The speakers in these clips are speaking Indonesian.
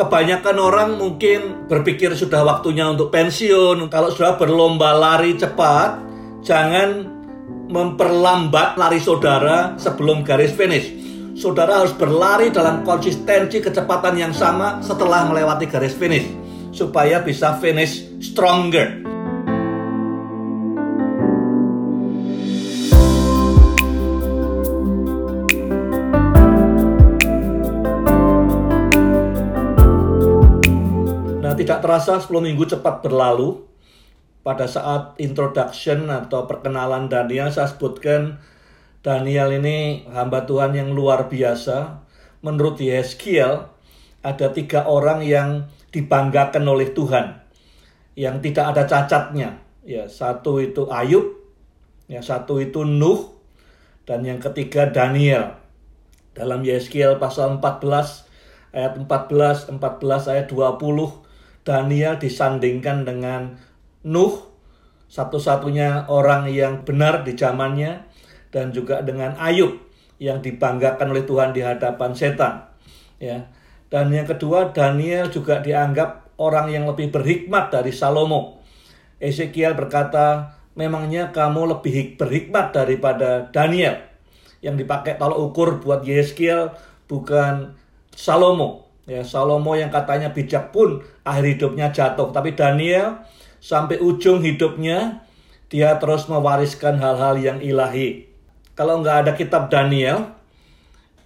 kebanyakan orang mungkin berpikir sudah waktunya untuk pensiun. Kalau sudah berlomba lari cepat, jangan memperlambat lari saudara sebelum garis finish. Saudara harus berlari dalam konsistensi kecepatan yang sama setelah melewati garis finish supaya bisa finish stronger. Tidak terasa 10 minggu cepat berlalu. Pada saat introduction atau perkenalan Daniel, saya sebutkan Daniel ini hamba Tuhan yang luar biasa. Menurut Yeskiel, ada tiga orang yang dibanggakan oleh Tuhan. Yang tidak ada cacatnya. Ya, satu itu Ayub, yang satu itu Nuh, dan yang ketiga Daniel. Dalam Yeskiel pasal 14 ayat 14, 14 ayat 20 Daniel disandingkan dengan Nuh, satu-satunya orang yang benar di zamannya, dan juga dengan Ayub yang dibanggakan oleh Tuhan di hadapan setan. Ya. Dan yang kedua, Daniel juga dianggap orang yang lebih berhikmat dari Salomo. Ezekiel berkata, memangnya kamu lebih berhikmat daripada Daniel. Yang dipakai tolak ukur buat Yeskiel bukan Salomo, Ya, Salomo yang katanya bijak pun akhir hidupnya jatuh. Tapi Daniel sampai ujung hidupnya dia terus mewariskan hal-hal yang ilahi. Kalau nggak ada kitab Daniel,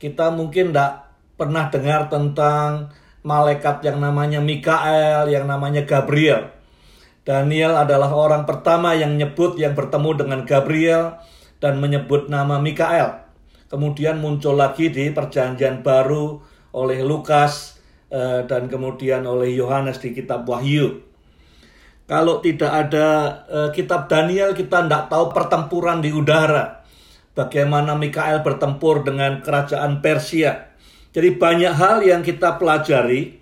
kita mungkin nggak pernah dengar tentang malaikat yang namanya Mikael, yang namanya Gabriel. Daniel adalah orang pertama yang nyebut yang bertemu dengan Gabriel dan menyebut nama Mikael. Kemudian muncul lagi di perjanjian baru oleh Lukas dan kemudian oleh Yohanes di kitab Wahyu. Kalau tidak ada uh, kitab Daniel, kita tidak tahu pertempuran di udara. Bagaimana Mikael bertempur dengan kerajaan Persia. Jadi banyak hal yang kita pelajari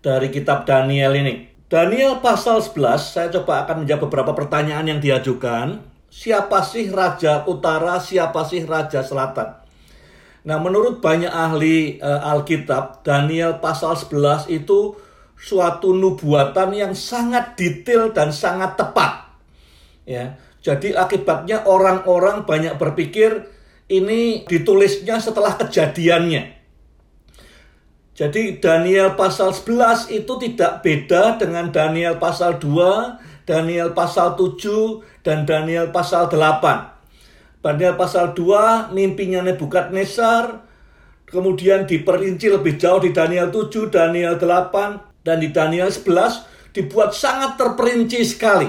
dari kitab Daniel ini. Daniel pasal 11, saya coba akan menjawab beberapa pertanyaan yang diajukan. Siapa sih Raja Utara, siapa sih Raja Selatan? Nah, menurut banyak ahli uh, Alkitab, Daniel pasal 11 itu suatu nubuatan yang sangat detail dan sangat tepat. Ya. Jadi akibatnya orang-orang banyak berpikir ini ditulisnya setelah kejadiannya. Jadi Daniel pasal 11 itu tidak beda dengan Daniel pasal 2, Daniel pasal 7, dan Daniel pasal 8. Daniel pasal 2 mimpinya Nebukadnezar kemudian diperinci lebih jauh di Daniel 7, Daniel 8 dan di Daniel 11 dibuat sangat terperinci sekali.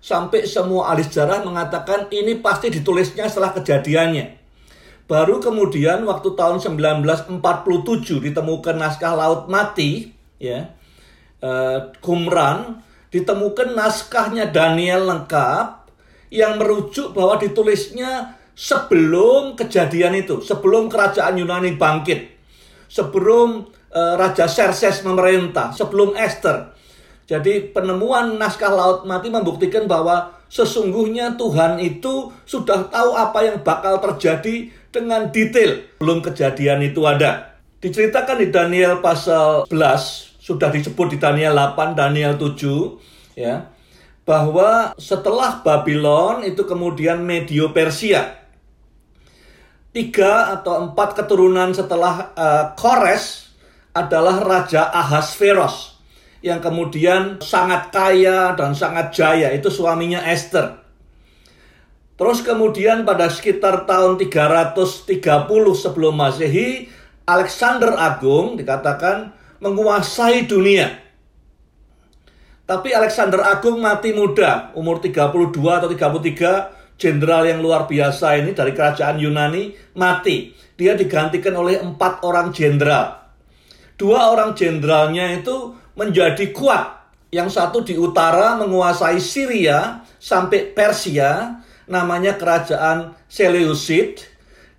Sampai semua ahli sejarah mengatakan ini pasti ditulisnya setelah kejadiannya. Baru kemudian waktu tahun 1947 ditemukan naskah Laut Mati, ya, uh, Qumran, ditemukan naskahnya Daniel lengkap, yang merujuk bahwa ditulisnya sebelum kejadian itu, sebelum kerajaan Yunani bangkit, sebelum uh, Raja Xerxes memerintah, sebelum Esther. Jadi penemuan naskah Laut Mati membuktikan bahwa sesungguhnya Tuhan itu sudah tahu apa yang bakal terjadi dengan detail belum kejadian itu ada. Diceritakan di Daniel pasal 11, sudah disebut di Daniel 8, Daniel 7, ya bahwa setelah Babylon itu kemudian Medio Persia. Tiga atau empat keturunan setelah uh, Kores adalah Raja Ahasveros yang kemudian sangat kaya dan sangat jaya. Itu suaminya Esther. Terus kemudian pada sekitar tahun 330 sebelum Masehi, Alexander Agung dikatakan menguasai dunia. Tapi Alexander Agung mati muda, umur 32 atau 33, jenderal yang luar biasa ini dari kerajaan Yunani mati. Dia digantikan oleh empat orang jenderal. Dua orang jenderalnya itu menjadi kuat. Yang satu di utara menguasai Syria sampai Persia, namanya kerajaan Seleucid.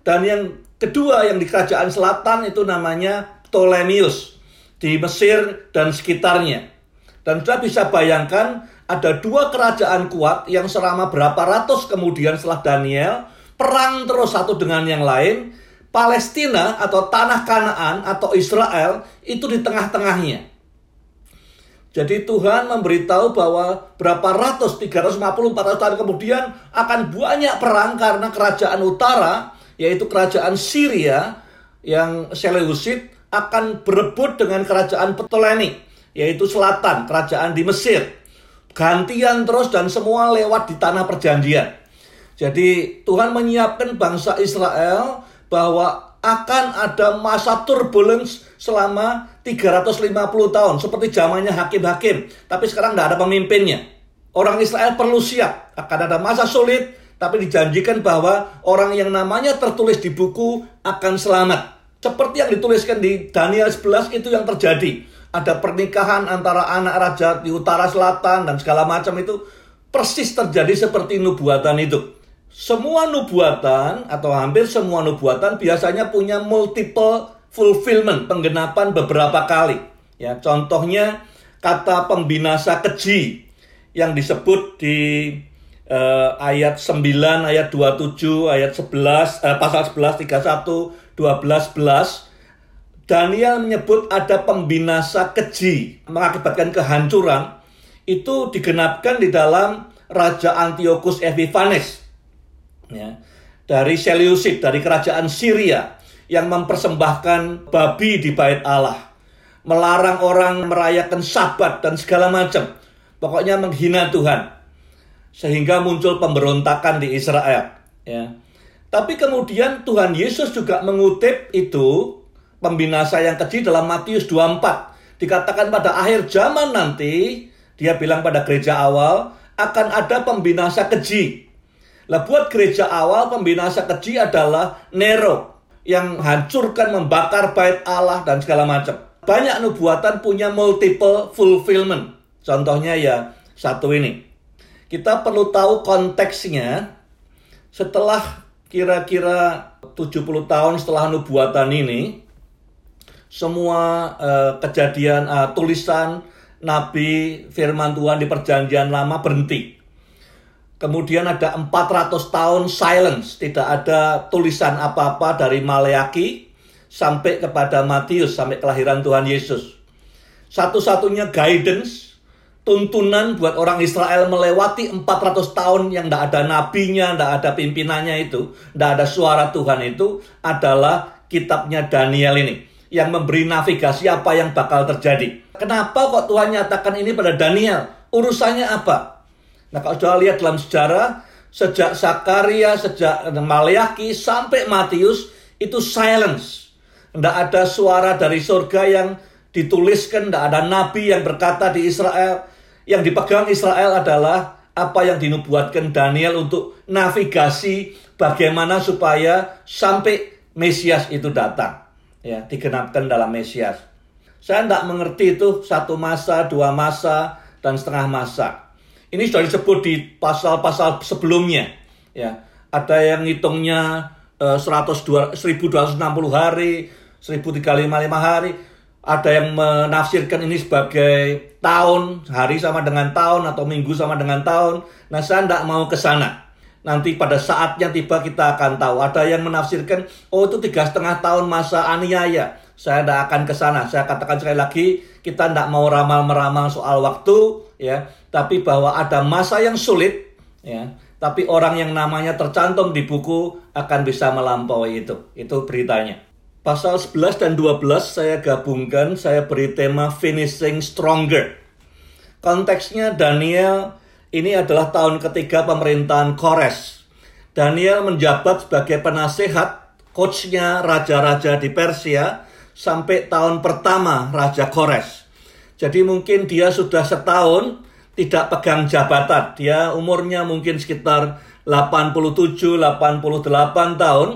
Dan yang kedua yang di kerajaan selatan itu namanya Ptolemeus di Mesir dan sekitarnya. Dan sudah bisa bayangkan ada dua kerajaan kuat yang selama berapa ratus kemudian setelah Daniel perang terus satu dengan yang lain. Palestina atau tanah Kanaan atau Israel itu di tengah-tengahnya. Jadi Tuhan memberitahu bahwa berapa ratus, 350, 400 tahun kemudian akan banyak perang karena kerajaan utara, yaitu kerajaan Syria yang Seleucid akan berebut dengan kerajaan Ptolemy, yaitu selatan, kerajaan di Mesir. Gantian terus dan semua lewat di tanah perjanjian. Jadi Tuhan menyiapkan bangsa Israel bahwa akan ada masa turbulence selama 350 tahun seperti zamannya hakim-hakim. Tapi sekarang tidak ada pemimpinnya. Orang Israel perlu siap. Akan ada masa sulit tapi dijanjikan bahwa orang yang namanya tertulis di buku akan selamat. Seperti yang dituliskan di Daniel 11 itu yang terjadi ada pernikahan antara anak raja di utara selatan dan segala macam itu persis terjadi seperti nubuatan itu semua nubuatan atau hampir semua nubuatan biasanya punya multiple fulfillment, penggenapan beberapa kali. Ya, contohnya kata pembinasa keji yang disebut di uh, ayat 9, ayat 27, ayat 11, uh, eh, pasal 11, 31, 12, 11. Daniel menyebut ada pembinasa keji mengakibatkan kehancuran itu digenapkan di dalam Raja Antiochus Epiphanes ya, dari Seleucid, dari kerajaan Syria yang mempersembahkan babi di bait Allah, melarang orang merayakan sabat dan segala macam. Pokoknya menghina Tuhan. Sehingga muncul pemberontakan di Israel, ya. Tapi kemudian Tuhan Yesus juga mengutip itu pembinasa yang keji dalam Matius 24. Dikatakan pada akhir zaman nanti, dia bilang pada gereja awal, akan ada pembinasa keji lah buat gereja awal pembinasa keji adalah Nero yang hancurkan membakar bait Allah dan segala macam. Banyak nubuatan punya multiple fulfillment. Contohnya ya satu ini. Kita perlu tahu konteksnya setelah kira-kira 70 tahun setelah nubuatan ini semua uh, kejadian uh, tulisan nabi firman Tuhan di perjanjian lama berhenti. Kemudian ada 400 tahun silence, tidak ada tulisan apa-apa dari Maleaki sampai kepada Matius, sampai kelahiran Tuhan Yesus. Satu-satunya guidance, tuntunan buat orang Israel melewati 400 tahun yang tidak ada nabinya, tidak ada pimpinannya itu, tidak ada suara Tuhan itu adalah kitabnya Daniel ini yang memberi navigasi apa yang bakal terjadi. Kenapa kok Tuhan nyatakan ini pada Daniel? Urusannya apa? Nah kalau sudah lihat dalam sejarah, sejak Sakaria, sejak Maleaki sampai Matius, itu silence. Tidak ada suara dari surga yang dituliskan, tidak ada nabi yang berkata di Israel. Yang dipegang Israel adalah apa yang dinubuatkan Daniel untuk navigasi bagaimana supaya sampai Mesias itu datang. Ya, digenapkan dalam Mesias. Saya tidak mengerti itu satu masa, dua masa, dan setengah masa. Ini sudah disebut di pasal-pasal sebelumnya. Ya, ada yang ngitungnya uh, 100 1260 hari, 1355 hari. Ada yang menafsirkan ini sebagai tahun, hari sama dengan tahun atau minggu sama dengan tahun. Nah, saya tidak mau ke sana. Nanti pada saatnya tiba kita akan tahu. Ada yang menafsirkan, oh itu tiga setengah tahun masa aniaya. Saya tidak akan ke sana. Saya katakan sekali lagi, kita tidak mau ramal-meramal soal waktu, ya tapi bahwa ada masa yang sulit ya tapi orang yang namanya tercantum di buku akan bisa melampaui itu itu beritanya pasal 11 dan 12 saya gabungkan saya beri tema finishing stronger konteksnya Daniel ini adalah tahun ketiga pemerintahan Kores Daniel menjabat sebagai penasehat coachnya raja-raja di Persia sampai tahun pertama Raja Kores. Jadi mungkin dia sudah setahun tidak pegang jabatan. Dia umurnya mungkin sekitar 87, 88 tahun.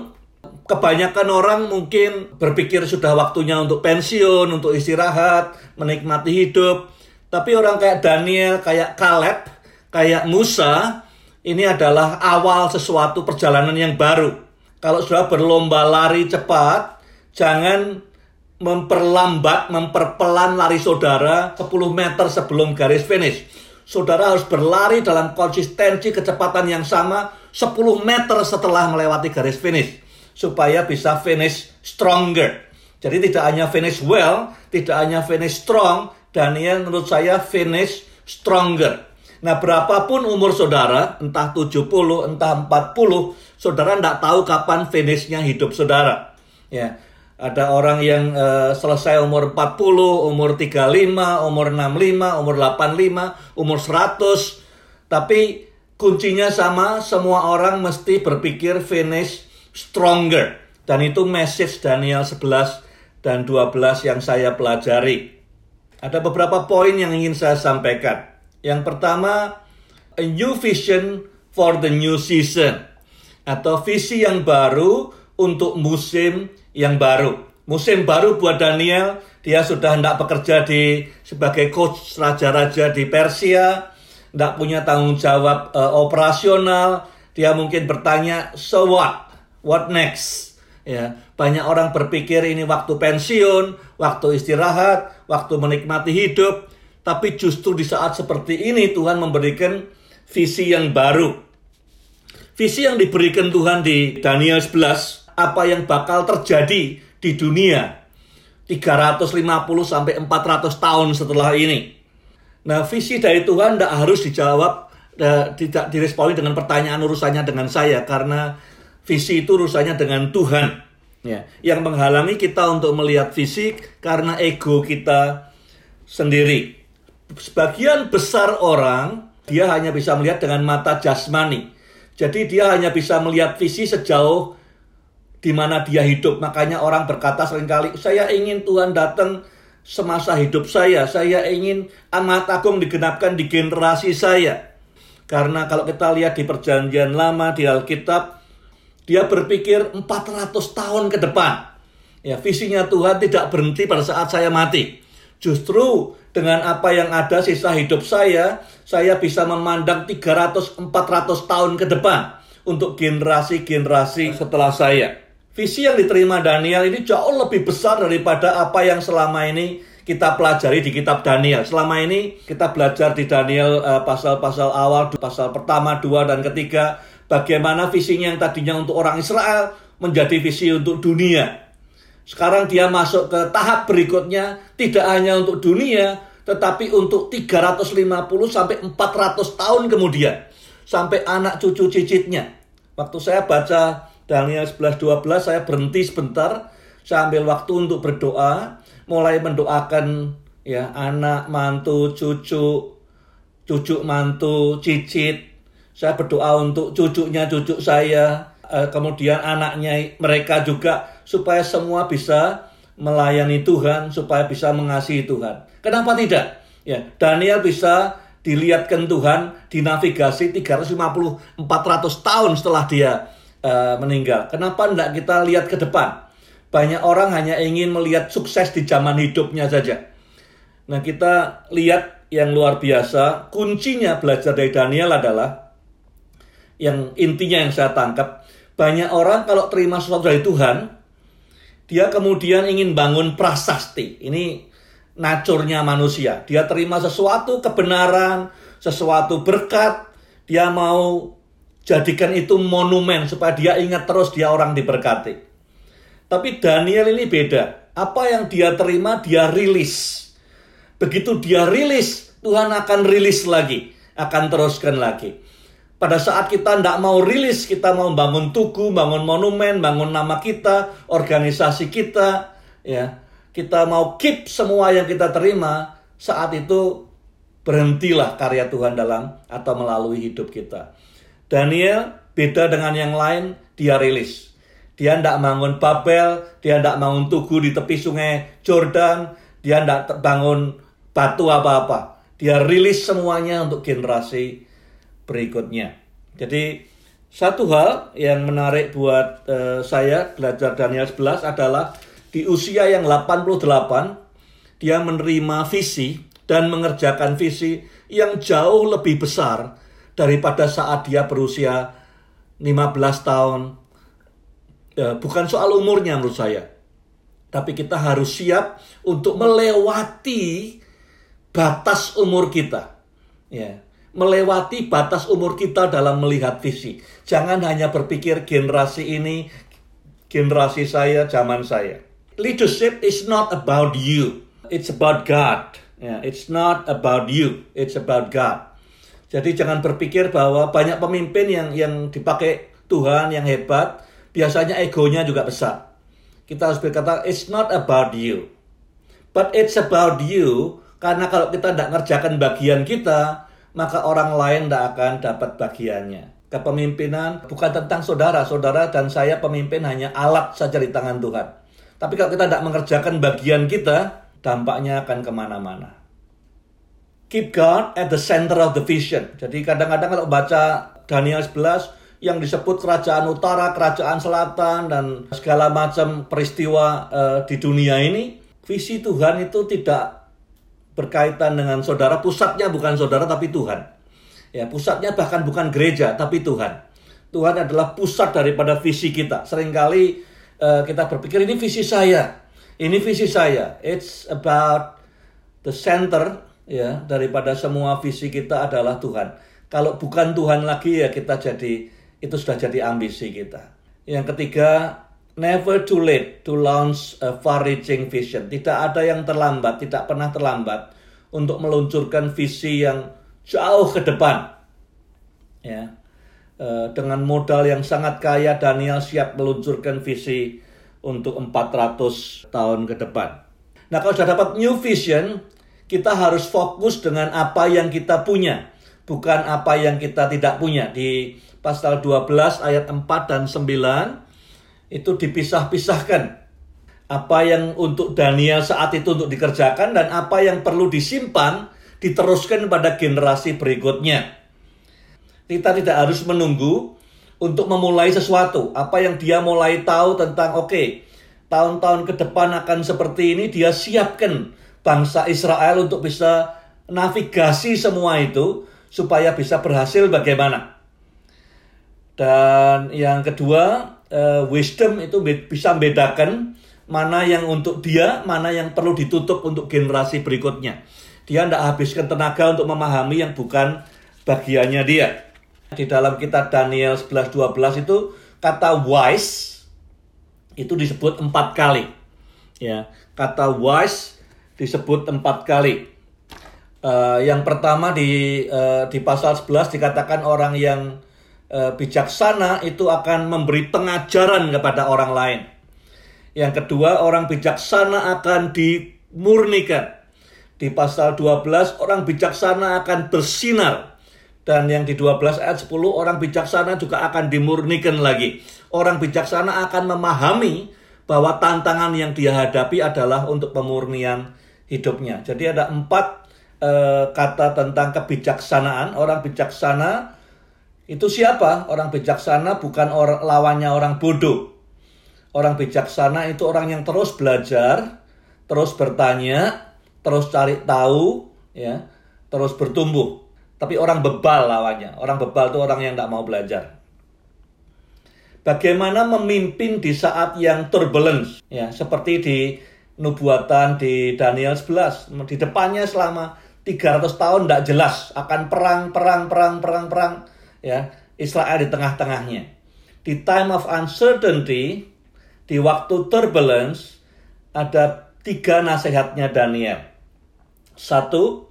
Kebanyakan orang mungkin berpikir sudah waktunya untuk pensiun, untuk istirahat, menikmati hidup. Tapi orang kayak Daniel, kayak Caleb, kayak Musa, ini adalah awal sesuatu perjalanan yang baru. Kalau sudah berlomba lari cepat, jangan memperlambat, memperpelan lari saudara 10 meter sebelum garis finish saudara harus berlari dalam konsistensi kecepatan yang sama 10 meter setelah melewati garis finish. supaya bisa finish stronger. Jadi tidak hanya finish well, tidak hanya finish strong, Daniel menurut saya finish stronger. Nah berapapun umur saudara, entah 70, entah 40, saudara tidak tahu kapan finishnya hidup saudara. Ya, ada orang yang uh, selesai umur 40, umur 35, umur 65, umur 85, umur 100. Tapi kuncinya sama, semua orang mesti berpikir finish stronger. Dan itu message Daniel 11 dan 12 yang saya pelajari. Ada beberapa poin yang ingin saya sampaikan. Yang pertama, a new vision for the new season. Atau visi yang baru untuk musim yang baru. Musim baru buat Daniel, dia sudah hendak bekerja di sebagai coach raja-raja di Persia, tidak punya tanggung jawab uh, operasional, dia mungkin bertanya, so what? What next? Ya, banyak orang berpikir ini waktu pensiun, waktu istirahat, waktu menikmati hidup, tapi justru di saat seperti ini Tuhan memberikan visi yang baru. Visi yang diberikan Tuhan di Daniel 11, apa yang bakal terjadi di dunia 350 sampai 400 tahun setelah ini. Nah, visi dari Tuhan tidak harus dijawab, eh, tidak diresponi dengan pertanyaan urusannya dengan saya, karena visi itu urusannya dengan Tuhan. Ya, yang menghalangi kita untuk melihat fisik karena ego kita sendiri. Sebagian besar orang dia hanya bisa melihat dengan mata jasmani. Jadi dia hanya bisa melihat visi sejauh di mana dia hidup. Makanya orang berkata sering kali, saya ingin Tuhan datang semasa hidup saya. Saya ingin amat agung digenapkan di generasi saya. Karena kalau kita lihat di perjanjian lama, di Alkitab, dia berpikir 400 tahun ke depan. Ya, visinya Tuhan tidak berhenti pada saat saya mati. Justru dengan apa yang ada sisa hidup saya, saya bisa memandang 300-400 tahun ke depan untuk generasi-generasi setelah saya. Visi yang diterima Daniel ini jauh lebih besar daripada apa yang selama ini kita pelajari di kitab Daniel. Selama ini kita belajar di Daniel eh, pasal-pasal uh, awal, pasal pertama, dua, dan ketiga bagaimana visinya yang tadinya untuk orang Israel menjadi visi untuk dunia. Sekarang dia masuk ke tahap berikutnya tidak hanya untuk dunia tetapi untuk 350 sampai 400 tahun kemudian. Sampai anak cucu cicitnya. Waktu saya baca Daniel 11 12 saya berhenti sebentar. Saya ambil waktu untuk berdoa. Mulai mendoakan ya anak mantu cucu cucu mantu cicit. Saya berdoa untuk cucunya cucu saya, eh, kemudian anaknya mereka juga supaya semua bisa melayani Tuhan, supaya bisa mengasihi Tuhan. Kenapa tidak? Ya, Daniel bisa dilihatkan Tuhan dinavigasi 350 400 tahun setelah dia uh, meninggal. Kenapa tidak kita lihat ke depan? Banyak orang hanya ingin melihat sukses di zaman hidupnya saja. Nah, kita lihat yang luar biasa, kuncinya belajar dari Daniel adalah yang intinya yang saya tangkap banyak orang kalau terima sesuatu dari Tuhan dia kemudian ingin bangun prasasti. Ini nacurnya manusia. Dia terima sesuatu kebenaran sesuatu berkat. Dia mau jadikan itu monumen supaya dia ingat terus dia orang diberkati. Tapi Daniel ini beda. Apa yang dia terima dia rilis. Begitu dia rilis Tuhan akan rilis lagi akan teruskan lagi pada saat kita tidak mau rilis, kita mau bangun tugu, bangun monumen, bangun nama kita, organisasi kita, ya, kita mau keep semua yang kita terima, saat itu berhentilah karya Tuhan dalam atau melalui hidup kita. Daniel beda dengan yang lain, dia rilis. Dia tidak bangun Babel, dia tidak bangun tugu di tepi sungai Jordan, dia tidak bangun batu apa-apa. Dia rilis semuanya untuk generasi berikutnya. Jadi satu hal yang menarik buat uh, saya belajar Daniel 11 adalah di usia yang 88 dia menerima visi dan mengerjakan visi yang jauh lebih besar daripada saat dia berusia 15 tahun. Ya, bukan soal umurnya menurut saya. Tapi kita harus siap untuk melewati batas umur kita. Ya melewati batas umur kita dalam melihat visi. Jangan hanya berpikir generasi ini generasi saya, zaman saya. Leadership is not about you. It's about God. Yeah, it's not about you. It's about God. Jadi jangan berpikir bahwa banyak pemimpin yang yang dipakai Tuhan yang hebat, biasanya egonya juga besar. Kita harus berkata, it's not about you. But it's about you, karena kalau kita tidak ngerjakan bagian kita, maka orang lain tidak akan dapat bagiannya kepemimpinan bukan tentang saudara. Saudara dan saya pemimpin hanya alat saja di tangan Tuhan. Tapi kalau kita tidak mengerjakan bagian kita, dampaknya akan ke mana-mana. Keep God at the center of the vision. Jadi kadang-kadang kalau baca Daniel 11 yang disebut kerajaan utara, kerajaan selatan, dan segala macam peristiwa uh, di dunia ini, visi Tuhan itu tidak berkaitan dengan saudara. Pusatnya bukan saudara, tapi Tuhan. Ya, pusatnya bahkan bukan gereja, tapi Tuhan. Tuhan adalah pusat daripada visi kita. Seringkali uh, kita berpikir ini visi saya, ini visi saya. It's about the center ya daripada semua visi kita adalah Tuhan. Kalau bukan Tuhan lagi ya kita jadi itu sudah jadi ambisi kita. Yang ketiga, never too late to launch a far-reaching vision. Tidak ada yang terlambat, tidak pernah terlambat untuk meluncurkan visi yang jauh ke depan. Ya. E, dengan modal yang sangat kaya Daniel siap meluncurkan visi untuk 400 tahun ke depan. Nah, kalau sudah dapat new vision, kita harus fokus dengan apa yang kita punya, bukan apa yang kita tidak punya. Di pasal 12 ayat 4 dan 9 itu dipisah-pisahkan apa yang untuk Daniel saat itu untuk dikerjakan dan apa yang perlu disimpan diteruskan pada generasi berikutnya. Kita tidak harus menunggu untuk memulai sesuatu. Apa yang dia mulai tahu tentang oke, okay, tahun-tahun ke depan akan seperti ini, dia siapkan bangsa Israel untuk bisa navigasi semua itu supaya bisa berhasil bagaimana. Dan yang kedua, uh, wisdom itu bisa membedakan mana yang untuk dia, mana yang perlu ditutup untuk generasi berikutnya. Dia tidak habiskan tenaga untuk memahami yang bukan bagiannya dia. Di dalam kitab Daniel 11-12 itu kata wise itu disebut empat kali. Ya, kata wise disebut empat kali. Uh, yang pertama di uh, di pasal 11 dikatakan orang yang uh, bijaksana itu akan memberi pengajaran kepada orang lain. Yang kedua, orang bijaksana akan dimurnikan. Di pasal 12 orang bijaksana akan bersinar. Dan yang di 12 ayat 10 orang bijaksana juga akan dimurnikan lagi. Orang bijaksana akan memahami bahwa tantangan yang dia hadapi adalah untuk pemurnian hidupnya. Jadi ada empat e, kata tentang kebijaksanaan. Orang bijaksana itu siapa? Orang bijaksana bukan orang lawannya orang bodoh. Orang bijaksana itu orang yang terus belajar, terus bertanya, terus cari tahu, ya, terus bertumbuh. Tapi orang bebal lawannya. Orang bebal itu orang yang tidak mau belajar. Bagaimana memimpin di saat yang turbulence, ya, seperti di nubuatan di Daniel 11. Di depannya selama 300 tahun tidak jelas akan perang, perang, perang, perang, perang, ya. Israel di tengah-tengahnya. Di time of uncertainty, di waktu turbulence, ada tiga nasihatnya Daniel. Satu,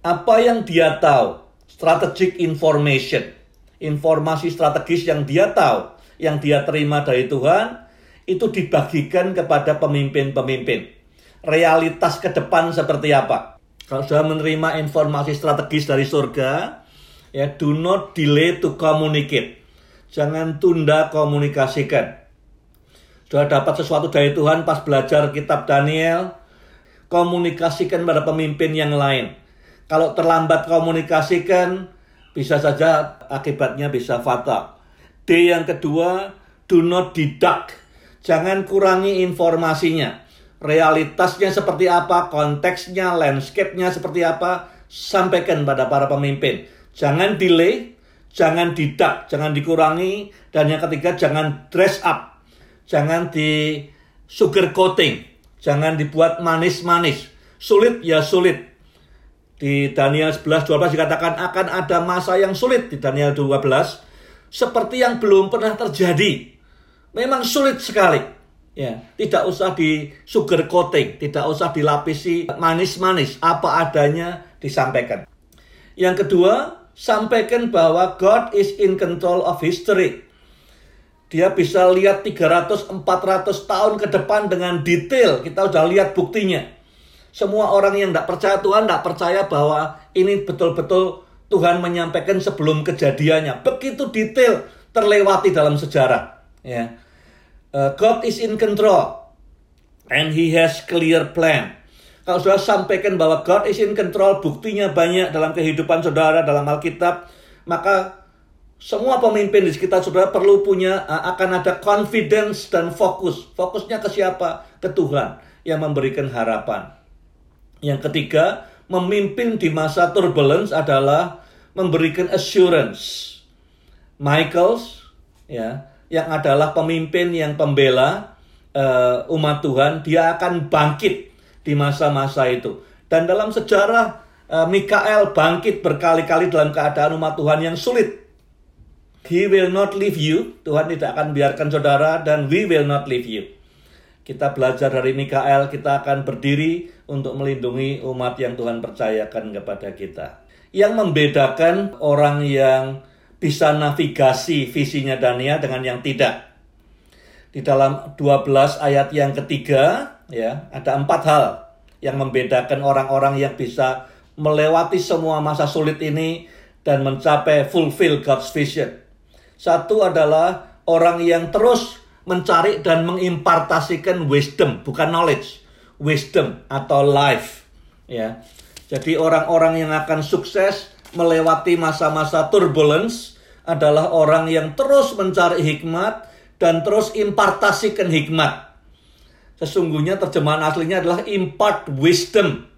apa yang dia tahu, strategic information, informasi strategis yang dia tahu, yang dia terima dari Tuhan, itu dibagikan kepada pemimpin-pemimpin. Realitas ke depan seperti apa? Kalau sudah menerima informasi strategis dari surga, ya do not delay to communicate. Jangan tunda komunikasikan. Sudah dapat sesuatu dari Tuhan pas belajar kitab Daniel, komunikasikan pada pemimpin yang lain. Kalau terlambat komunikasikan, bisa saja akibatnya bisa fatal. D yang kedua, do not deduct. Jangan kurangi informasinya. Realitasnya seperti apa, konteksnya, landscape-nya seperti apa, sampaikan pada para pemimpin. Jangan delay, jangan didak, jangan dikurangi, dan yang ketiga jangan dress up, jangan di sugar coating. Jangan dibuat manis-manis. Sulit ya sulit. Di Daniel 11 12 dikatakan akan ada masa yang sulit di Daniel 12 seperti yang belum pernah terjadi. memang sulit sekali. Ya, tidak usah di sugar coating, tidak usah dilapisi manis-manis, apa adanya disampaikan. Yang kedua, sampaikan bahwa God is in control of history. Dia bisa lihat 300-400 tahun ke depan dengan detail. Kita udah lihat buktinya. Semua orang yang tidak percaya Tuhan tidak percaya bahwa ini betul-betul Tuhan menyampaikan sebelum kejadiannya. Begitu detail terlewati dalam sejarah. Ya. Uh, God is in control and He has clear plan. Kalau sudah sampaikan bahwa God is in control, buktinya banyak dalam kehidupan saudara dalam Alkitab, maka semua pemimpin di sekitar saudara perlu punya uh, akan ada confidence dan fokus. Fokusnya ke siapa? Ke Tuhan yang memberikan harapan. Yang ketiga, memimpin di masa turbulence adalah memberikan assurance. Michaels ya yang adalah pemimpin yang pembela uh, umat Tuhan, dia akan bangkit di masa-masa itu. Dan dalam sejarah uh, Mikael bangkit berkali-kali dalam keadaan umat Tuhan yang sulit. He will not leave you. Tuhan tidak akan biarkan saudara dan we will not leave you. Kita belajar dari Mikael, kita akan berdiri untuk melindungi umat yang Tuhan percayakan kepada kita. Yang membedakan orang yang bisa navigasi visinya Daniel dengan yang tidak. Di dalam 12 ayat yang ketiga, ya, ada empat hal yang membedakan orang-orang yang bisa melewati semua masa sulit ini dan mencapai fulfill God's vision. Satu adalah orang yang terus mencari dan mengimpartasikan wisdom, bukan knowledge, wisdom atau life, ya. Jadi orang-orang yang akan sukses melewati masa-masa turbulence adalah orang yang terus mencari hikmat dan terus impartasikan hikmat. Sesungguhnya terjemahan aslinya adalah impart wisdom.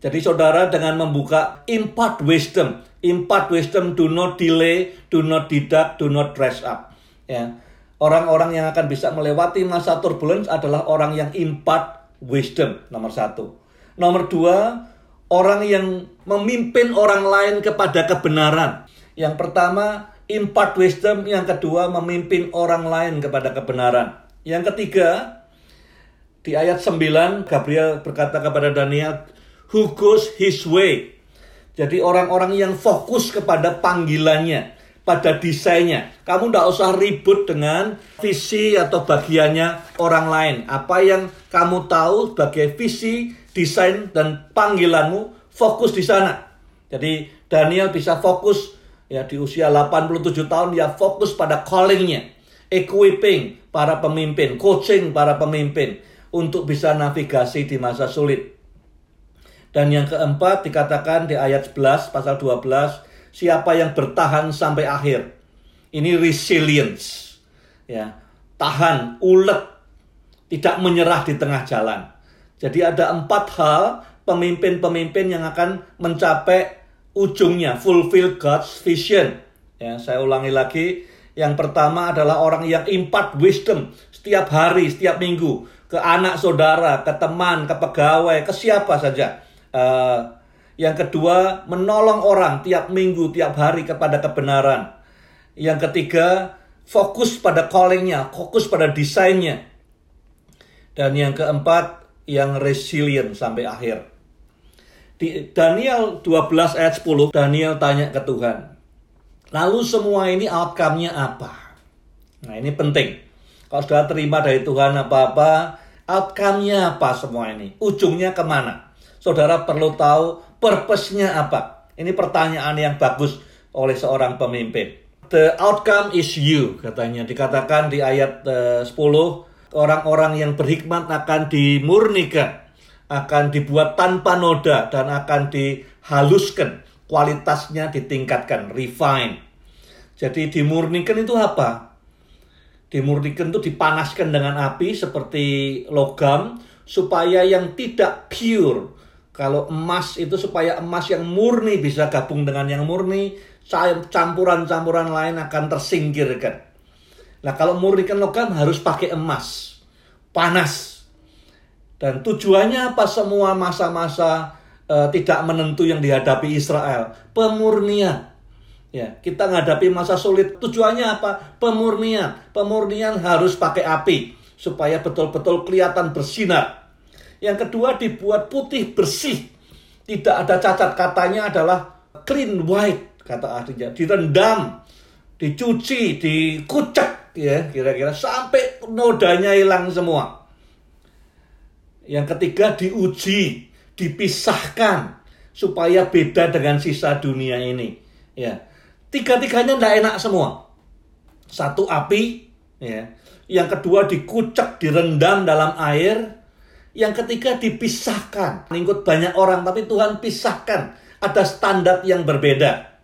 Jadi saudara dengan membuka impart wisdom, impart wisdom do not delay, do not deduct, do not dress up. Ya. Orang-orang yang akan bisa melewati masa turbulence adalah orang yang impart wisdom, nomor satu. Nomor dua, orang yang memimpin orang lain kepada kebenaran. Yang pertama, impart wisdom. Yang kedua, memimpin orang lain kepada kebenaran. Yang ketiga, di ayat 9, Gabriel berkata kepada Daniel, Who goes his way? Jadi orang-orang yang fokus kepada panggilannya, pada desainnya. Kamu tidak usah ribut dengan visi atau bagiannya orang lain. Apa yang kamu tahu sebagai visi, desain, dan panggilanmu, fokus di sana. Jadi Daniel bisa fokus ya di usia 87 tahun dia fokus pada callingnya, equipping para pemimpin, coaching para pemimpin untuk bisa navigasi di masa sulit. Dan yang keempat dikatakan di ayat 11 pasal 12, siapa yang bertahan sampai akhir. Ini resilience. Ya, tahan, ulet, tidak menyerah di tengah jalan. Jadi ada empat hal pemimpin-pemimpin yang akan mencapai ujungnya fulfill God's vision. Ya, saya ulangi lagi. Yang pertama adalah orang yang impart wisdom setiap hari, setiap minggu ke anak saudara, ke teman, ke pegawai, ke siapa saja. Uh, yang kedua, menolong orang tiap minggu, tiap hari kepada kebenaran. Yang ketiga, fokus pada callingnya, fokus pada desainnya. Dan yang keempat, yang resilient sampai akhir. Di Daniel 12 ayat 10, Daniel tanya ke Tuhan. Lalu semua ini outcome-nya apa? Nah ini penting. Kalau sudah terima dari Tuhan apa-apa, outcome-nya apa semua ini? Ujungnya ke mana? Saudara perlu tahu purpose-nya apa. Ini pertanyaan yang bagus oleh seorang pemimpin. The outcome is you, katanya. Dikatakan di ayat uh, 10, orang-orang yang berhikmat akan dimurnikan akan dibuat tanpa noda dan akan dihaluskan, kualitasnya ditingkatkan, refine. Jadi dimurnikan itu apa? Dimurnikan itu dipanaskan dengan api seperti logam supaya yang tidak pure. Kalau emas itu supaya emas yang murni bisa gabung dengan yang murni, campuran-campuran lain akan tersingkirkan. Nah kalau murnikan logam harus pakai emas, panas, dan tujuannya apa semua masa-masa uh, tidak menentu yang dihadapi Israel? Pemurnian. Ya, kita menghadapi masa sulit. Tujuannya apa? Pemurnian. Pemurnian harus pakai api supaya betul-betul kelihatan bersinar. Yang kedua dibuat putih bersih. Tidak ada cacat katanya adalah clean white kata artinya. Direndam, dicuci, dikucek ya kira-kira sampai nodanya hilang semua. Yang ketiga diuji, dipisahkan supaya beda dengan sisa dunia ini. Ya, Tiga-tiganya tidak enak semua. Satu api, ya. Yang kedua dikucek, direndam dalam air. Yang ketiga dipisahkan. Mengikut banyak orang, tapi Tuhan pisahkan. Ada standar yang berbeda.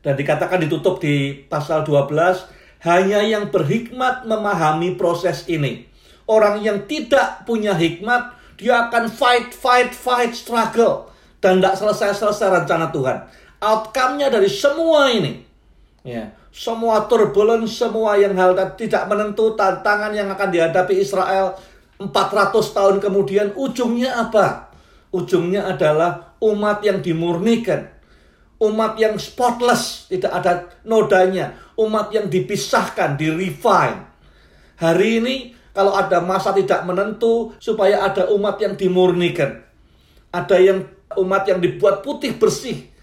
Dan dikatakan ditutup di pasal 12, hanya yang berhikmat memahami proses ini. Orang yang tidak punya hikmat, dia akan fight, fight, fight, struggle. Dan tidak selesai-selesai rencana Tuhan outcome-nya dari semua ini. Ya, semua turbulence, semua yang hal tidak menentu, tantangan yang akan dihadapi Israel 400 tahun kemudian, ujungnya apa? Ujungnya adalah umat yang dimurnikan. Umat yang spotless, tidak ada nodanya. Umat yang dipisahkan, di-refine. Hari ini, kalau ada masa tidak menentu, supaya ada umat yang dimurnikan. Ada yang umat yang dibuat putih bersih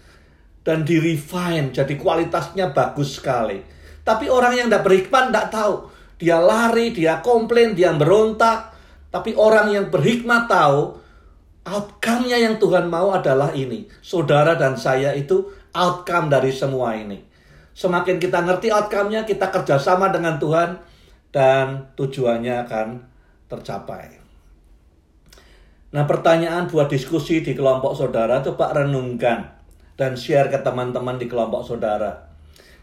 dan di refine jadi kualitasnya bagus sekali. Tapi orang yang tidak berhikmat tidak tahu. Dia lari, dia komplain, dia berontak. Tapi orang yang berhikmat tahu outcome-nya yang Tuhan mau adalah ini. Saudara dan saya itu outcome dari semua ini. Semakin kita ngerti outcome-nya, kita kerjasama dengan Tuhan dan tujuannya akan tercapai. Nah pertanyaan buat diskusi di kelompok saudara coba renungkan dan share ke teman-teman di kelompok saudara.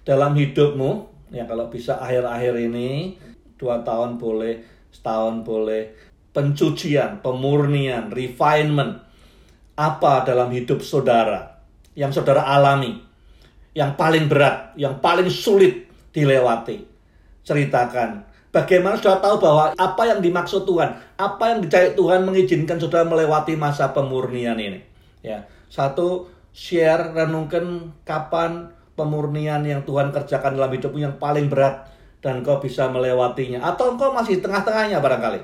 Dalam hidupmu, ya kalau bisa akhir-akhir ini, dua tahun boleh, setahun boleh, pencucian, pemurnian, refinement, apa dalam hidup saudara yang saudara alami, yang paling berat, yang paling sulit dilewati. Ceritakan bagaimana sudah tahu bahwa apa yang dimaksud Tuhan, apa yang dicari Tuhan mengizinkan saudara melewati masa pemurnian ini. Ya, satu share, renungkan kapan pemurnian yang Tuhan kerjakan dalam hidupmu yang paling berat dan kau bisa melewatinya atau kau masih tengah-tengahnya barangkali.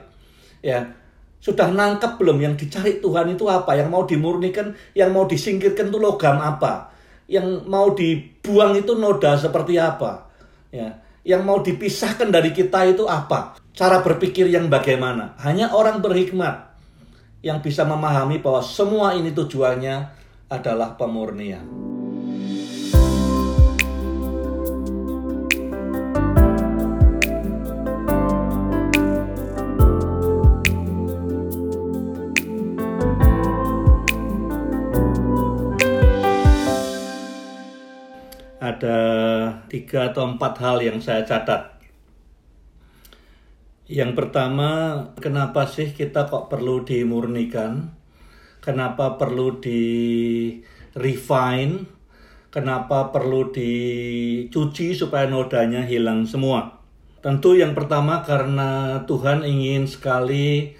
Ya, sudah nangkep belum yang dicari Tuhan itu apa? Yang mau dimurnikan, yang mau disingkirkan itu logam apa? Yang mau dibuang itu noda seperti apa? Ya, yang mau dipisahkan dari kita itu apa? Cara berpikir yang bagaimana? Hanya orang berhikmat yang bisa memahami bahwa semua ini tujuannya adalah pemurnian. Ada tiga atau empat hal yang saya catat. Yang pertama, kenapa sih kita kok perlu dimurnikan? Kenapa perlu di refine, kenapa perlu dicuci supaya nodanya hilang semua. Tentu yang pertama karena Tuhan ingin sekali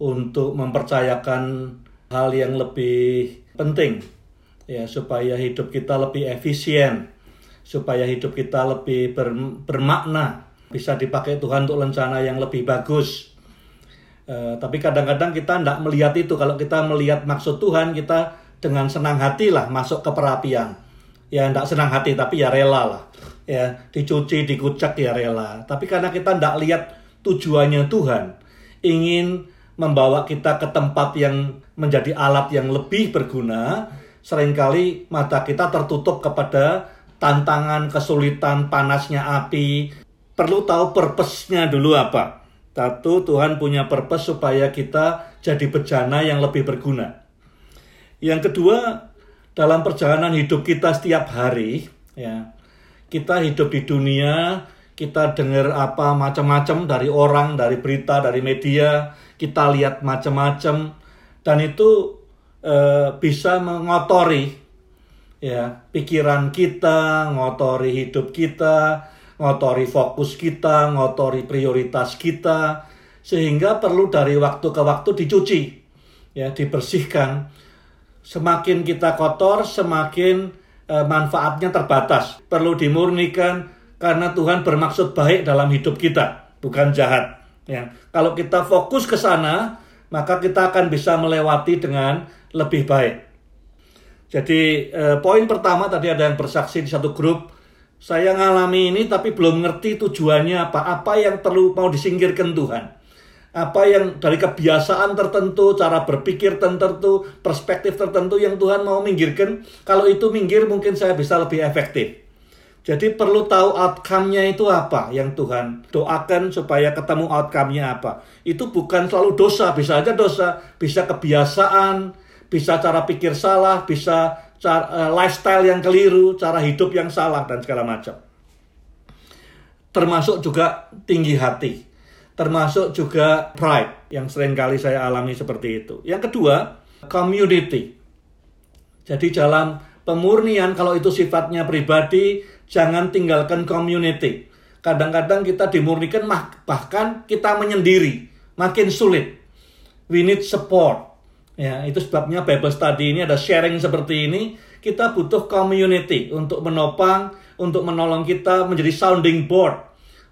untuk mempercayakan hal yang lebih penting ya supaya hidup kita lebih efisien, supaya hidup kita lebih ber, bermakna, bisa dipakai Tuhan untuk rencana yang lebih bagus. Uh, tapi kadang-kadang kita tidak melihat itu. Kalau kita melihat maksud Tuhan, kita dengan senang hati lah masuk ke perapian. Ya tidak senang hati, tapi ya rela lah. Ya dicuci, dikucek ya rela. Tapi karena kita tidak lihat tujuannya Tuhan, ingin membawa kita ke tempat yang menjadi alat yang lebih berguna, sering kali mata kita tertutup kepada tantangan, kesulitan, panasnya api. Perlu tahu purpose-nya dulu apa satu, Tuhan punya purpose supaya kita jadi bejana yang lebih berguna. Yang kedua, dalam perjalanan hidup kita setiap hari, ya, kita hidup di dunia, kita dengar apa macam-macam dari orang, dari berita, dari media, kita lihat macam-macam, dan itu e, bisa mengotori ya pikiran kita, ngotori hidup kita, ngotori fokus kita, ngotori prioritas kita, sehingga perlu dari waktu ke waktu dicuci, ya dibersihkan. Semakin kita kotor, semakin eh, manfaatnya terbatas. Perlu dimurnikan karena Tuhan bermaksud baik dalam hidup kita, bukan jahat. Ya. Kalau kita fokus ke sana, maka kita akan bisa melewati dengan lebih baik. Jadi eh, poin pertama tadi ada yang bersaksi di satu grup, saya ngalami ini tapi belum ngerti tujuannya apa, apa yang perlu mau disingkirkan Tuhan. Apa yang dari kebiasaan tertentu, cara berpikir tertentu, perspektif tertentu yang Tuhan mau minggirkan. Kalau itu minggir mungkin saya bisa lebih efektif. Jadi perlu tahu outcome-nya itu apa yang Tuhan doakan supaya ketemu outcome-nya apa. Itu bukan selalu dosa, bisa aja dosa, bisa kebiasaan, bisa cara pikir salah, bisa cara, uh, lifestyle yang keliru, cara hidup yang salah dan segala macam. Termasuk juga tinggi hati, termasuk juga pride yang sering kali saya alami seperti itu. Yang kedua, community. Jadi dalam pemurnian kalau itu sifatnya pribadi, jangan tinggalkan community. Kadang-kadang kita dimurnikan bahkan kita menyendiri, makin sulit. We need support Ya, itu sebabnya Bible study ini ada sharing seperti ini. Kita butuh community untuk menopang, untuk menolong kita menjadi sounding board.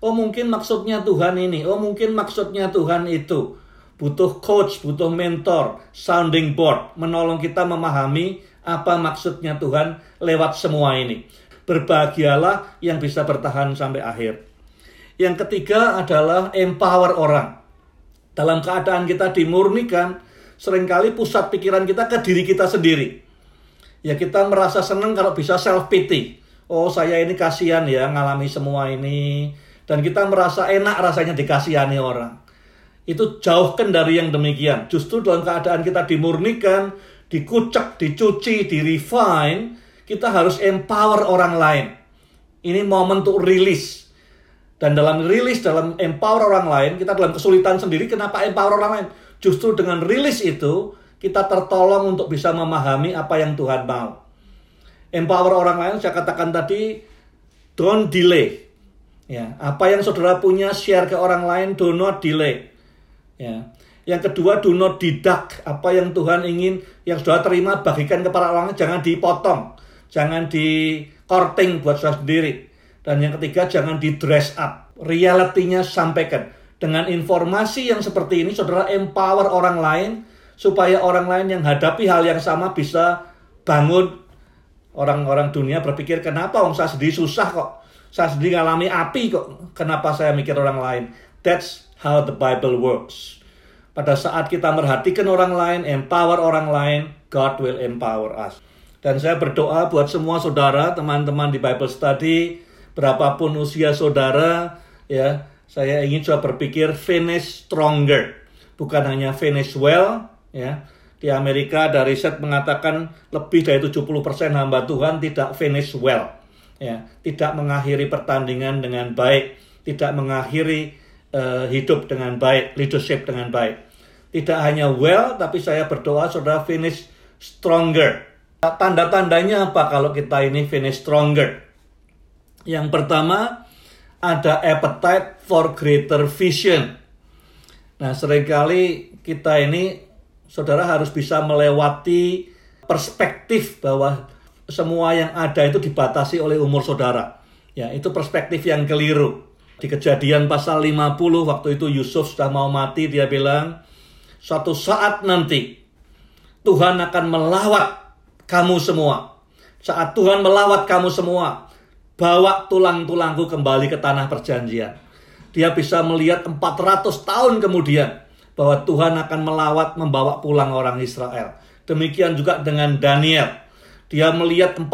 Oh mungkin maksudnya Tuhan ini, oh mungkin maksudnya Tuhan itu. Butuh coach, butuh mentor, sounding board, menolong kita memahami apa maksudnya Tuhan lewat semua ini. Berbahagialah yang bisa bertahan sampai akhir. Yang ketiga adalah empower orang. Dalam keadaan kita dimurnikan, sering kali pusat pikiran kita ke diri kita sendiri. Ya kita merasa senang kalau bisa self pity. Oh saya ini kasihan ya ngalami semua ini. Dan kita merasa enak rasanya dikasihani orang. Itu jauhkan dari yang demikian. Justru dalam keadaan kita dimurnikan, dikucek, dicuci, direfine, kita harus empower orang lain. Ini momen untuk rilis. Dan dalam rilis, dalam empower orang lain, kita dalam kesulitan sendiri, kenapa empower orang lain? Justru dengan rilis itu, kita tertolong untuk bisa memahami apa yang Tuhan mau. Empower orang lain, saya katakan tadi, don't delay. Ya, apa yang saudara punya share ke orang lain, do not delay. Ya. Yang kedua, do not deduct. Apa yang Tuhan ingin, yang saudara terima, bagikan kepada orang lain, jangan dipotong. Jangan di korting buat saudara sendiri. Dan yang ketiga, jangan di dress up. Realitinya sampaikan. Dengan informasi yang seperti ini, saudara empower orang lain supaya orang lain yang hadapi hal yang sama bisa bangun. Orang-orang dunia berpikir, kenapa orang saya sendiri susah kok? Saya sendiri ngalami api kok. Kenapa saya mikir orang lain? That's how the Bible works. Pada saat kita merhatikan orang lain, empower orang lain, God will empower us. Dan saya berdoa buat semua saudara, teman-teman di Bible Study, berapapun usia saudara, ya, saya ingin coba berpikir finish stronger, bukan hanya finish well, ya. Di Amerika ada riset mengatakan lebih dari 70% hamba Tuhan tidak finish well. Ya, tidak mengakhiri pertandingan dengan baik, tidak mengakhiri uh, hidup dengan baik, leadership dengan baik. Tidak hanya well, tapi saya berdoa saudara finish stronger. Tanda-tandanya apa kalau kita ini finish stronger? Yang pertama, ada appetite for greater vision. Nah, sering kali kita ini saudara harus bisa melewati perspektif bahwa semua yang ada itu dibatasi oleh umur saudara. Ya, itu perspektif yang keliru. Di kejadian pasal 50 waktu itu Yusuf sudah mau mati dia bilang suatu saat nanti Tuhan akan melawat kamu semua. Saat Tuhan melawat kamu semua, bawa tulang-tulangku kembali ke tanah perjanjian. Dia bisa melihat 400 tahun kemudian bahwa Tuhan akan melawat membawa pulang orang Israel. Demikian juga dengan Daniel. Dia melihat 400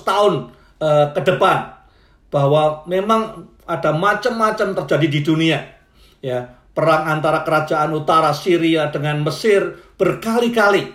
tahun uh, ke depan bahwa memang ada macam-macam terjadi di dunia. Ya, perang antara kerajaan utara Syria dengan Mesir berkali-kali.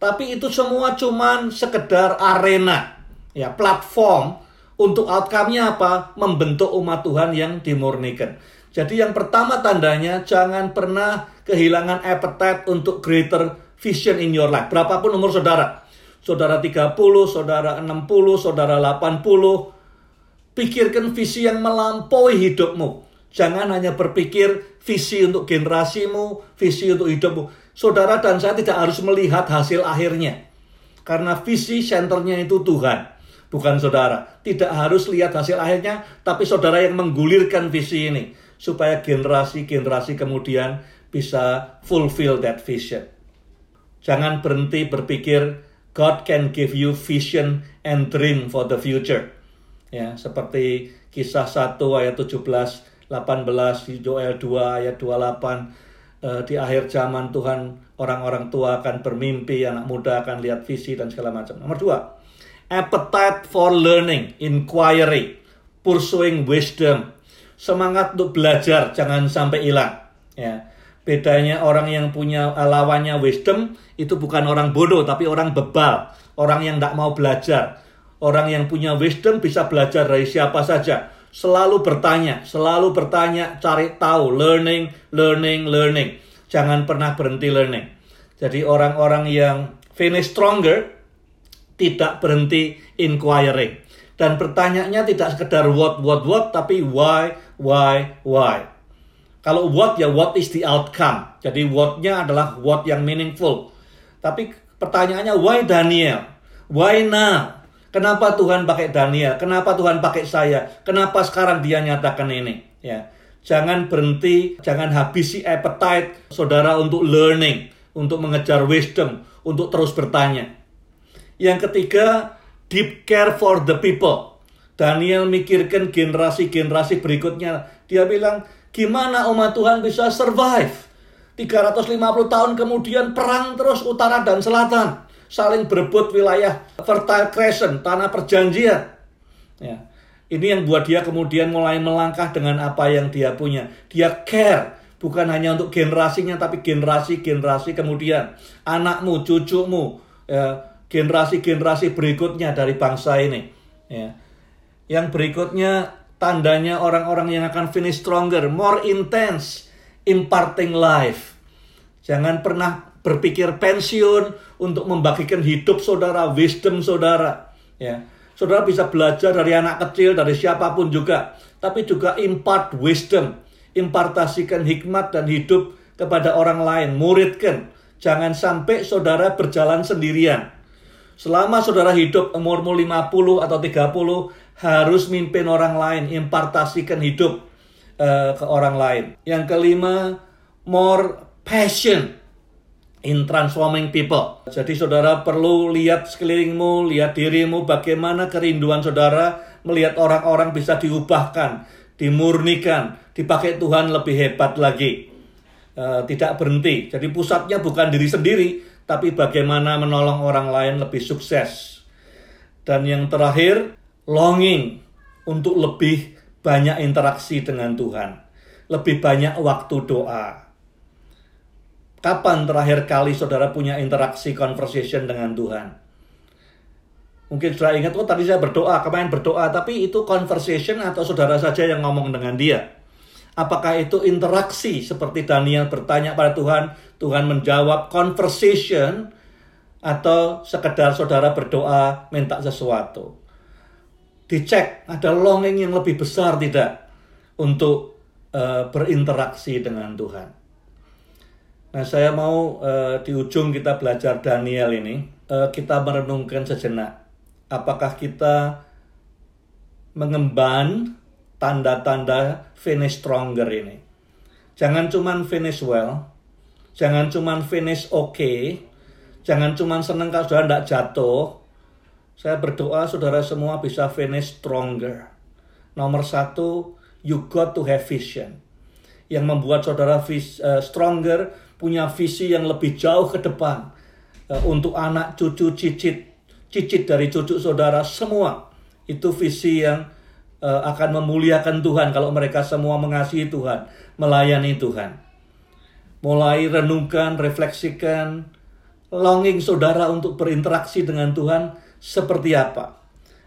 Tapi itu semua cuman sekedar arena, ya, platform untuk outcome-nya apa? Membentuk umat Tuhan yang dimurnikan. Jadi yang pertama tandanya jangan pernah kehilangan appetite untuk greater vision in your life. Berapapun umur saudara. Saudara 30, saudara 60, saudara 80. Pikirkan visi yang melampaui hidupmu. Jangan hanya berpikir visi untuk generasimu, visi untuk hidupmu. Saudara dan saya tidak harus melihat hasil akhirnya. Karena visi senternya itu Tuhan. Bukan saudara. Tidak harus lihat hasil akhirnya, tapi saudara yang menggulirkan visi ini supaya generasi-generasi kemudian bisa fulfill that vision. Jangan berhenti berpikir God can give you vision and dream for the future. Ya, seperti kisah 1 ayat 17, 18 di Joel 2 ayat 28 uh, di akhir zaman Tuhan orang-orang tua akan bermimpi, anak muda akan lihat visi dan segala macam. Nomor dua, appetite for learning, inquiry, pursuing wisdom, semangat untuk belajar jangan sampai hilang. Ya, bedanya orang yang punya lawannya wisdom itu bukan orang bodoh tapi orang bebal, orang yang tidak mau belajar. Orang yang punya wisdom bisa belajar dari siapa saja Selalu bertanya, selalu bertanya, cari tahu, learning, learning, learning. Jangan pernah berhenti learning. Jadi orang-orang yang finish stronger tidak berhenti inquiring. Dan bertanyanya tidak sekedar what, what, what, tapi why, why, why. Kalau what ya what is the outcome. Jadi what-nya adalah what yang meaningful. Tapi pertanyaannya why Daniel? Why now? Kenapa Tuhan pakai Daniel? Kenapa Tuhan pakai saya? Kenapa sekarang dia nyatakan ini? Ya. Jangan berhenti, jangan habisi appetite saudara untuk learning, untuk mengejar wisdom, untuk terus bertanya. Yang ketiga, deep care for the people. Daniel mikirkan generasi-generasi berikutnya. Dia bilang, gimana umat Tuhan bisa survive? 350 tahun kemudian perang terus utara dan selatan saling berebut wilayah Fertile Crescent, tanah perjanjian. Ya. Ini yang buat dia kemudian mulai melangkah dengan apa yang dia punya. Dia care, bukan hanya untuk generasinya, tapi generasi-generasi kemudian. Anakmu, cucumu, ya, generasi-generasi berikutnya dari bangsa ini. Ya. Yang berikutnya, tandanya orang-orang yang akan finish stronger, more intense, imparting life. Jangan pernah berpikir pensiun untuk membagikan hidup saudara, wisdom saudara. Ya, saudara bisa belajar dari anak kecil, dari siapa pun juga, tapi juga impart wisdom, impartasikan hikmat dan hidup kepada orang lain, muridkan. Jangan sampai saudara berjalan sendirian. Selama saudara hidup umurmu 50 atau 30 harus mimpin orang lain, impartasikan hidup uh, ke orang lain. Yang kelima, more passion in transforming people. Jadi saudara perlu lihat sekelilingmu, lihat dirimu, bagaimana kerinduan saudara melihat orang-orang bisa diubahkan, dimurnikan, dipakai Tuhan lebih hebat lagi. E, tidak berhenti. Jadi pusatnya bukan diri sendiri, tapi bagaimana menolong orang lain lebih sukses. Dan yang terakhir, longing untuk lebih banyak interaksi dengan Tuhan. Lebih banyak waktu doa Kapan terakhir kali saudara punya interaksi conversation dengan Tuhan? Mungkin saudara ingat, oh tadi saya berdoa, kemarin berdoa, tapi itu conversation atau saudara saja yang ngomong dengan dia. Apakah itu interaksi seperti Daniel bertanya pada Tuhan, Tuhan menjawab conversation, atau sekedar saudara berdoa minta sesuatu. Dicek ada longing yang lebih besar tidak untuk uh, berinteraksi dengan Tuhan. Nah, saya mau uh, di ujung kita belajar Daniel ini, uh, kita merenungkan sejenak. Apakah kita mengemban tanda-tanda finish stronger ini? Jangan cuman finish well, jangan cuman finish oke, okay, jangan cuman seneng kalau sudah tidak jatuh. Saya berdoa saudara semua bisa finish stronger. Nomor satu, you got to have vision. Yang membuat saudara uh, stronger punya visi yang lebih jauh ke depan uh, untuk anak, cucu, cicit, cicit dari cucu saudara semua. Itu visi yang uh, akan memuliakan Tuhan kalau mereka semua mengasihi Tuhan, melayani Tuhan. Mulai renungkan, refleksikan, longing saudara untuk berinteraksi dengan Tuhan seperti apa?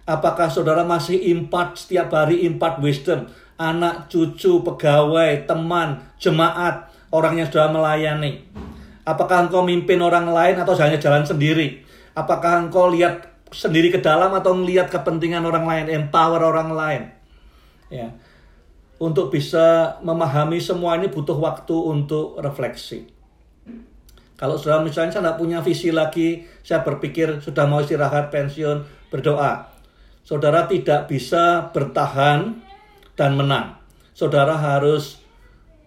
Apakah saudara masih impart setiap hari impart wisdom? Anak, cucu, pegawai, teman, jemaat, orang yang sudah melayani? Apakah engkau mimpin orang lain atau hanya jalan sendiri? Apakah engkau lihat sendiri ke dalam atau melihat kepentingan orang lain, empower orang lain? Ya. Untuk bisa memahami semua ini butuh waktu untuk refleksi. Kalau sudah misalnya saya tidak punya visi lagi, saya berpikir sudah mau istirahat pensiun, berdoa. Saudara tidak bisa bertahan dan menang. Saudara harus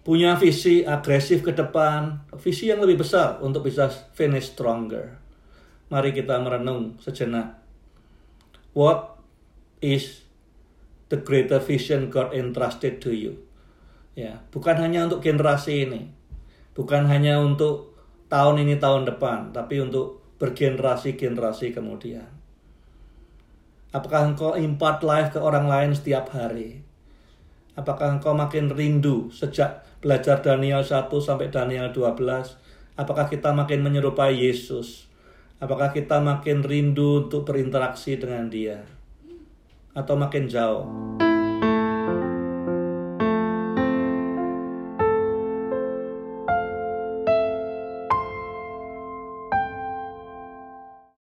punya visi agresif ke depan, visi yang lebih besar untuk bisa finish stronger. Mari kita merenung sejenak. What is the greater vision God entrusted to you? Ya, bukan hanya untuk generasi ini. Bukan hanya untuk tahun ini tahun depan, tapi untuk bergenerasi-generasi kemudian. Apakah engkau impart life ke orang lain setiap hari? Apakah engkau makin rindu sejak belajar Daniel 1 sampai Daniel 12? Apakah kita makin menyerupai Yesus? Apakah kita makin rindu untuk berinteraksi dengan dia? Atau makin jauh?